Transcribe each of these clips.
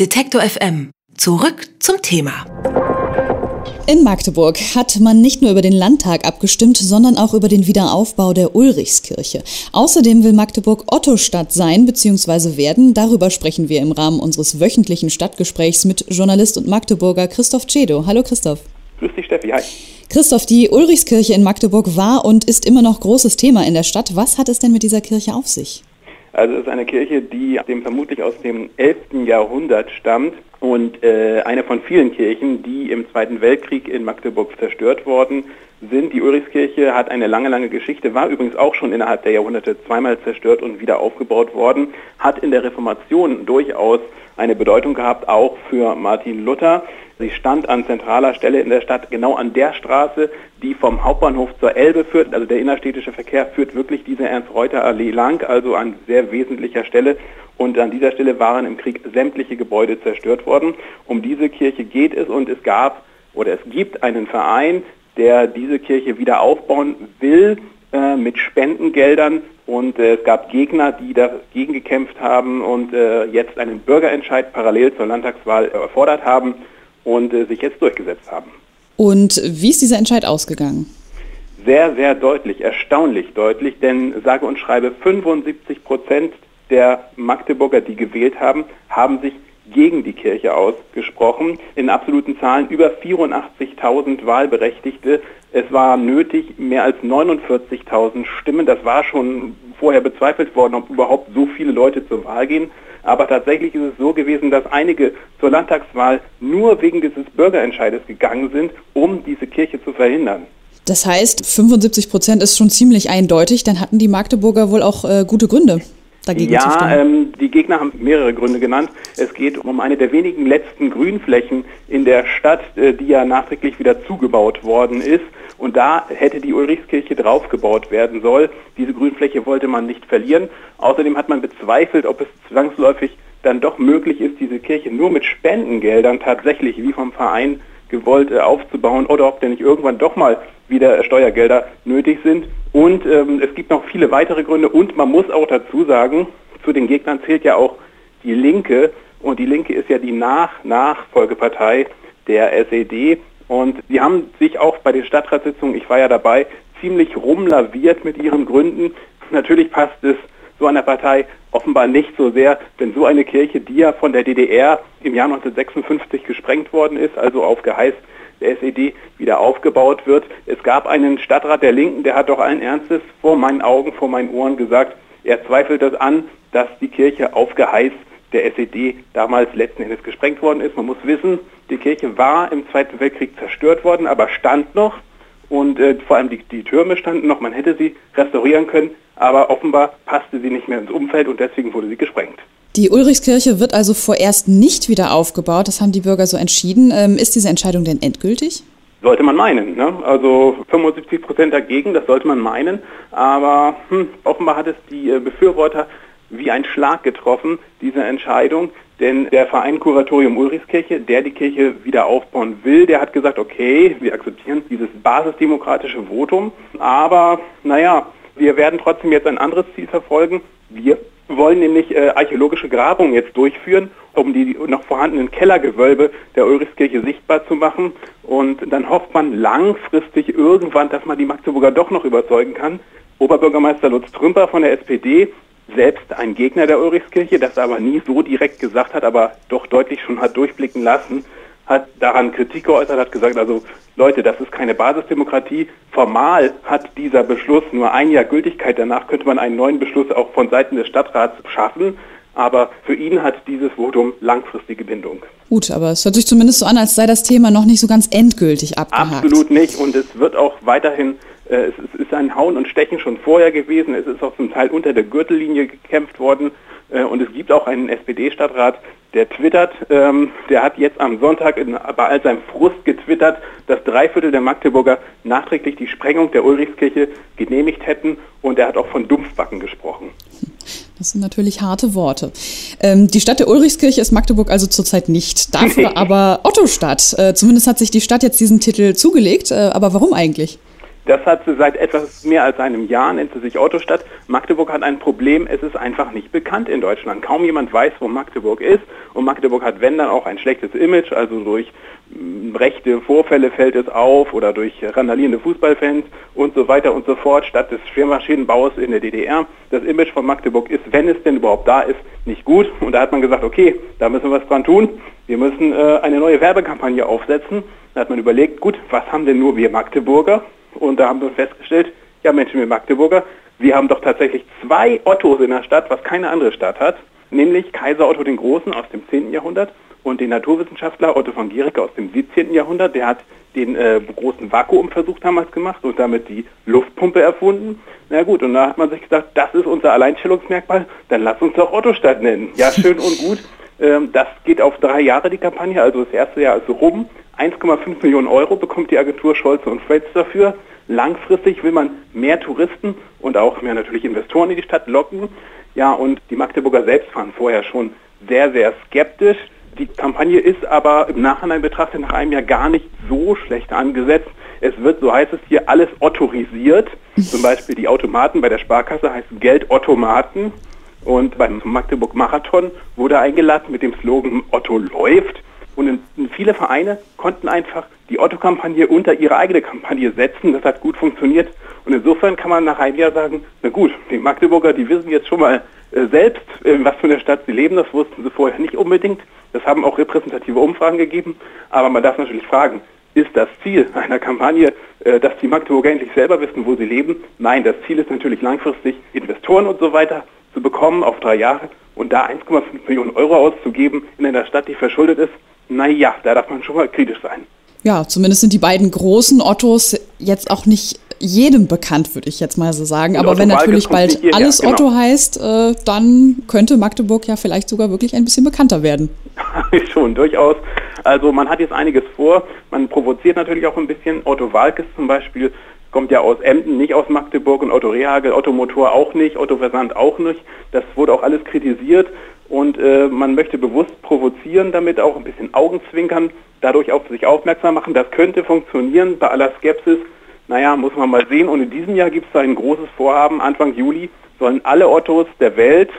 Detektor FM. Zurück zum Thema. In Magdeburg hat man nicht nur über den Landtag abgestimmt, sondern auch über den Wiederaufbau der Ulrichskirche. Außerdem will Magdeburg Ottostadt sein bzw. werden. Darüber sprechen wir im Rahmen unseres wöchentlichen Stadtgesprächs mit Journalist und Magdeburger Christoph Cedo. Hallo Christoph. Grüß dich Steffi, hi. Christoph, die Ulrichskirche in Magdeburg war und ist immer noch großes Thema in der Stadt. Was hat es denn mit dieser Kirche auf sich? Also es ist eine Kirche, die dem vermutlich aus dem 11. Jahrhundert stammt und äh, eine von vielen Kirchen, die im Zweiten Weltkrieg in Magdeburg zerstört worden sind. Die Ulrichskirche hat eine lange, lange Geschichte, war übrigens auch schon innerhalb der Jahrhunderte zweimal zerstört und wieder aufgebaut worden, hat in der Reformation durchaus eine Bedeutung gehabt, auch für Martin Luther. Sie stand an zentraler Stelle in der Stadt, genau an der Straße, die vom Hauptbahnhof zur Elbe führt. Also der innerstädtische Verkehr führt wirklich diese Ernst-Reuter-Allee lang, also an sehr wesentlicher Stelle. Und an dieser Stelle waren im Krieg sämtliche Gebäude zerstört worden. Um diese Kirche geht es und es gab oder es gibt einen Verein, der diese Kirche wieder aufbauen will äh, mit Spendengeldern und äh, es gab Gegner, die dagegen gekämpft haben und äh, jetzt einen Bürgerentscheid parallel zur Landtagswahl erfordert haben und äh, sich jetzt durchgesetzt haben. Und wie ist dieser Entscheid ausgegangen? Sehr, sehr deutlich, erstaunlich deutlich, denn sage und schreibe 75 Prozent der Magdeburger, die gewählt haben, haben sich gegen die Kirche ausgesprochen. In absoluten Zahlen über 84.000 Wahlberechtigte. Es war nötig, mehr als 49.000 Stimmen. Das war schon vorher bezweifelt worden, ob überhaupt so viele Leute zur Wahl gehen. Aber tatsächlich ist es so gewesen, dass einige zur Landtagswahl nur wegen dieses Bürgerentscheides gegangen sind, um diese Kirche zu verhindern. Das heißt, 75 Prozent ist schon ziemlich eindeutig. Dann hatten die Magdeburger wohl auch äh, gute Gründe. Dagegen ja, zu stimmen. Ähm, die Gegner haben mehrere Gründe genannt. Es geht um eine der wenigen letzten Grünflächen in der Stadt, äh, die ja nachträglich wieder zugebaut worden ist. Und da hätte die Ulrichskirche draufgebaut werden soll. Diese Grünfläche wollte man nicht verlieren. Außerdem hat man bezweifelt, ob es zwangsläufig dann doch möglich ist, diese Kirche nur mit Spendengeldern tatsächlich wie vom Verein gewollt äh, aufzubauen oder ob denn nicht irgendwann doch mal wieder Steuergelder nötig sind. Und ähm, es gibt noch viele weitere Gründe und man muss auch dazu sagen, zu den Gegnern zählt ja auch die Linke und die Linke ist ja die Nach-Nachfolgepartei der SED und sie haben sich auch bei den Stadtratssitzungen, ich war ja dabei, ziemlich rumlaviert mit ihren Gründen. Natürlich passt es so einer Partei offenbar nicht so sehr, denn so eine Kirche, die ja von der DDR im Jahr 1956 gesprengt worden ist, also auf Geheiß der SED wieder aufgebaut wird. Es gab einen Stadtrat der Linken, der hat doch allen Ernstes vor meinen Augen, vor meinen Ohren gesagt, er zweifelt das an, dass die Kirche auf Geheiß der SED damals letzten Endes gesprengt worden ist. Man muss wissen, die Kirche war im Zweiten Weltkrieg zerstört worden, aber stand noch und äh, vor allem die, die Türme standen noch. Man hätte sie restaurieren können, aber offenbar passte sie nicht mehr ins Umfeld und deswegen wurde sie gesprengt. Die Ulrichskirche wird also vorerst nicht wieder aufgebaut. Das haben die Bürger so entschieden. Ähm, ist diese Entscheidung denn endgültig? Sollte man meinen. Ne? Also 75 Prozent dagegen, das sollte man meinen. Aber hm, offenbar hat es die äh, Befürworter wie ein Schlag getroffen, diese Entscheidung. Denn der Verein Kuratorium Ulrichskirche, der die Kirche wieder aufbauen will, der hat gesagt, okay, wir akzeptieren dieses basisdemokratische Votum, aber naja, wir werden trotzdem jetzt ein anderes Ziel verfolgen. Wir wollen nämlich äh, archäologische Grabungen jetzt durchführen, um die noch vorhandenen Kellergewölbe der Ulrichskirche sichtbar zu machen. Und dann hofft man langfristig irgendwann, dass man die Magdeburger doch noch überzeugen kann. Oberbürgermeister Lutz Trümper von der SPD selbst ein Gegner der Ulrichskirche, das aber nie so direkt gesagt hat, aber doch deutlich schon hat durchblicken lassen, hat daran Kritik geäußert, hat gesagt, also Leute, das ist keine Basisdemokratie. Formal hat dieser Beschluss nur ein Jahr Gültigkeit. Danach könnte man einen neuen Beschluss auch von Seiten des Stadtrats schaffen. Aber für ihn hat dieses Votum langfristige Bindung. Gut, aber es hört sich zumindest so an, als sei das Thema noch nicht so ganz endgültig abgehakt. Absolut nicht. Und es wird auch weiterhin es ist ein Hauen und Stechen schon vorher gewesen. Es ist auch zum Teil unter der Gürtellinie gekämpft worden. Äh, und es gibt auch einen SPD-Stadtrat, der twittert, ähm, der hat jetzt am Sonntag in, bei all seinem Frust getwittert, dass drei Viertel der Magdeburger nachträglich die Sprengung der Ulrichskirche genehmigt hätten und er hat auch von Dumpfbacken gesprochen. Das sind natürlich harte Worte. Ähm, die Stadt der Ulrichskirche ist Magdeburg also zurzeit nicht. Dafür aber Ottostadt. Äh, zumindest hat sich die Stadt jetzt diesen Titel zugelegt. Äh, aber warum eigentlich? Das hat sie seit etwas mehr als einem Jahr, nennt sie sich Autostadt. Magdeburg hat ein Problem, es ist einfach nicht bekannt in Deutschland. Kaum jemand weiß, wo Magdeburg ist. Und Magdeburg hat, wenn dann, auch ein schlechtes Image, also durch mm, rechte Vorfälle fällt es auf oder durch randalierende Fußballfans und so weiter und so fort, statt des Schwermaschinenbaus in der DDR. Das Image von Magdeburg ist, wenn es denn überhaupt da ist, nicht gut. Und da hat man gesagt, okay, da müssen wir was dran tun. Wir müssen äh, eine neue Werbekampagne aufsetzen. Da hat man überlegt, gut, was haben denn nur wir Magdeburger? Und da haben wir festgestellt, ja Menschen, wir Magdeburger, wir haben doch tatsächlich zwei Ottos in der Stadt, was keine andere Stadt hat, nämlich Kaiser Otto den Großen aus dem 10. Jahrhundert und den Naturwissenschaftler Otto von Guericke aus dem 17. Jahrhundert. Der hat den äh, großen Vakuumversuch damals gemacht und damit die Luftpumpe erfunden. Na gut, und da hat man sich gesagt, das ist unser Alleinstellungsmerkmal, dann lass uns doch Ottostadt nennen. Ja, schön und gut. Ähm, das geht auf drei Jahre die Kampagne, also das erste Jahr ist rum. 1,5 Millionen Euro bekommt die Agentur Scholze und Fritz dafür. Langfristig will man mehr Touristen und auch mehr natürlich Investoren in die Stadt locken. Ja, und die Magdeburger selbst waren vorher schon sehr, sehr skeptisch. Die Kampagne ist aber im Nachhinein betrachtet nach einem Jahr gar nicht so schlecht angesetzt. Es wird, so heißt es hier, alles autorisiert. Zum Beispiel die Automaten bei der Sparkasse heißen Geldautomaten. Und beim Magdeburg Marathon wurde eingeladen mit dem Slogan Otto läuft. Und viele Vereine konnten einfach die Otto-Kampagne unter ihre eigene Kampagne setzen. Das hat gut funktioniert. Und insofern kann man nach einem Jahr sagen, na gut, die Magdeburger, die wissen jetzt schon mal äh, selbst, in was für eine Stadt sie leben. Das wussten sie vorher nicht unbedingt. Das haben auch repräsentative Umfragen gegeben. Aber man darf natürlich fragen, ist das Ziel einer Kampagne, äh, dass die Magdeburger endlich selber wissen, wo sie leben? Nein, das Ziel ist natürlich langfristig Investoren und so weiter zu bekommen auf drei Jahre und da 1,5 Millionen Euro auszugeben in einer Stadt, die verschuldet ist, naja, da darf man schon mal kritisch sein. Ja, zumindest sind die beiden großen Ottos jetzt auch nicht jedem bekannt, würde ich jetzt mal so sagen. Aber wenn natürlich bald alles genau. Otto heißt, äh, dann könnte Magdeburg ja vielleicht sogar wirklich ein bisschen bekannter werden. Schon, durchaus. Also man hat jetzt einiges vor. Man provoziert natürlich auch ein bisschen. Otto Walkes zum Beispiel kommt ja aus Emden, nicht aus Magdeburg und Otto Rehagel, Otto Motor auch nicht, Otto Versand auch nicht. Das wurde auch alles kritisiert und äh, man möchte bewusst provozieren, damit auch ein bisschen Augenzwinkern, dadurch auf sich aufmerksam machen. Das könnte funktionieren bei aller Skepsis. Naja, muss man mal sehen. Und in diesem Jahr gibt es da ein großes Vorhaben. Anfang Juli sollen alle Ottos der Welt,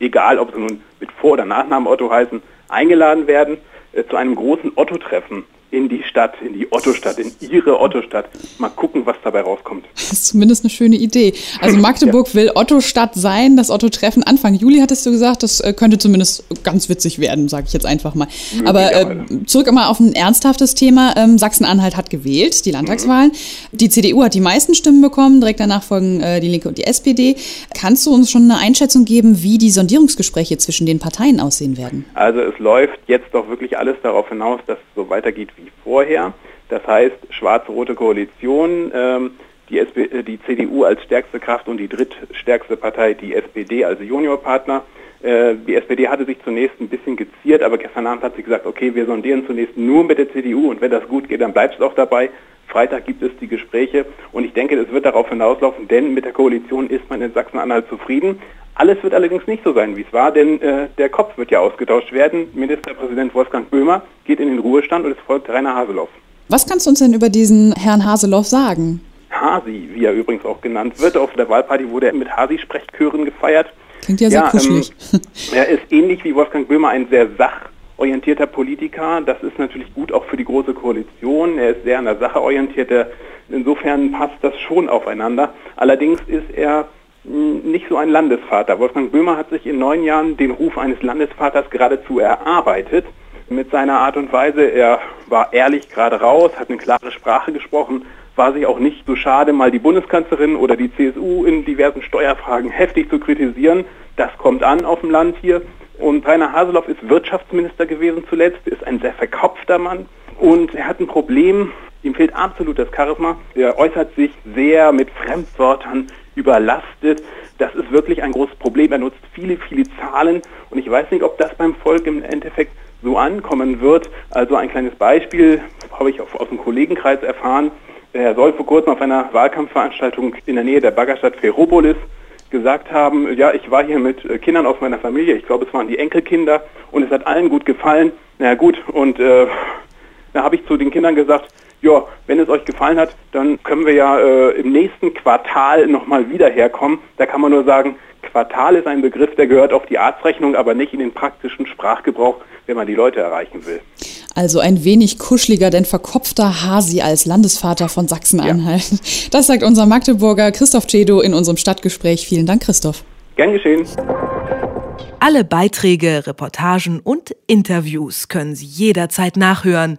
egal ob sie nun mit Vor- oder Nachnamen Otto heißen, eingeladen werden äh, zu einem großen Otto-Treffen in die Stadt, in die Otto-Stadt, in ihre Otto-Stadt. Mal gucken, was dabei rauskommt. Das ist zumindest eine schöne Idee. Also Magdeburg ja. will Otto-Stadt sein, das Otto-Treffen Anfang Juli hattest du gesagt, das äh, könnte zumindest ganz witzig werden, sage ich jetzt einfach mal. Aber äh, zurück immer auf ein ernsthaftes Thema. Ähm, Sachsen-Anhalt hat gewählt, die Landtagswahlen. Mhm. Die CDU hat die meisten Stimmen bekommen, direkt danach folgen äh, die Linke und die SPD. Kannst du uns schon eine Einschätzung geben, wie die Sondierungsgespräche zwischen den Parteien aussehen werden? Also es läuft jetzt doch wirklich alles darauf hinaus, dass es so weitergeht wie vorher. Das heißt, schwarz-rote Koalition, ähm, die, SP, äh, die, CDU als stärkste Kraft und die drittstärkste Partei, die SPD als Juniorpartner. Äh, die SPD hatte sich zunächst ein bisschen geziert, aber gestern Abend hat sie gesagt, okay, wir sondieren zunächst nur mit der CDU und wenn das gut geht, dann bleibt es auch dabei. Freitag gibt es die Gespräche und ich denke, es wird darauf hinauslaufen, denn mit der Koalition ist man in Sachsen-Anhalt zufrieden. Alles wird allerdings nicht so sein, wie es war, denn äh, der Kopf wird ja ausgetauscht werden. Ministerpräsident Wolfgang Böhmer geht in den Ruhestand und es folgt Rainer Haseloff. Was kannst du uns denn über diesen Herrn Haseloff sagen? Hasi, wie er übrigens auch genannt wird. Auf der Wahlparty wurde er mit Hasi-Sprechchören gefeiert. Klingt ja sehr ja, kuschelig. Ähm, er ist ähnlich wie Wolfgang Böhmer ein sehr sachorientierter Politiker. Das ist natürlich gut auch für die Große Koalition. Er ist sehr an der Sache orientiert. Insofern passt das schon aufeinander. Allerdings ist er nicht so ein Landesvater. Wolfgang Böhmer hat sich in neun Jahren den Ruf eines Landesvaters geradezu erarbeitet. Mit seiner Art und Weise, er war ehrlich gerade raus, hat eine klare Sprache gesprochen, war sich auch nicht so schade, mal die Bundeskanzlerin oder die CSU in diversen Steuerfragen heftig zu kritisieren. Das kommt an auf dem Land hier. Und Rainer Haseloff ist Wirtschaftsminister gewesen zuletzt, ist ein sehr verkopfter Mann und er hat ein Problem, ihm fehlt absolut das Charisma. Er äußert sich sehr mit Fremdwörtern, überlastet. Das ist wirklich ein großes Problem. Er nutzt viele, viele Zahlen und ich weiß nicht, ob das beim Volk im Endeffekt so ankommen wird. Also ein kleines Beispiel habe ich aus dem Kollegenkreis erfahren. Er soll vor kurzem auf einer Wahlkampfveranstaltung in der Nähe der Baggerstadt Ferropolis gesagt haben, ja, ich war hier mit Kindern aus meiner Familie, ich glaube, es waren die Enkelkinder und es hat allen gut gefallen. Na gut, und äh, Da habe ich zu den Kindern gesagt, ja, wenn es euch gefallen hat, dann können wir ja äh, im nächsten Quartal nochmal wieder herkommen. Da kann man nur sagen, Quartal ist ein Begriff, der gehört auf die Arztrechnung, aber nicht in den praktischen Sprachgebrauch, wenn man die Leute erreichen will. Also ein wenig kuscheliger, denn verkopfter Hasi als Landesvater von Sachsen-Anhalt. Ja. Das sagt unser Magdeburger Christoph Cedo in unserem Stadtgespräch. Vielen Dank, Christoph. Gern geschehen. Alle Beiträge, Reportagen und Interviews können Sie jederzeit nachhören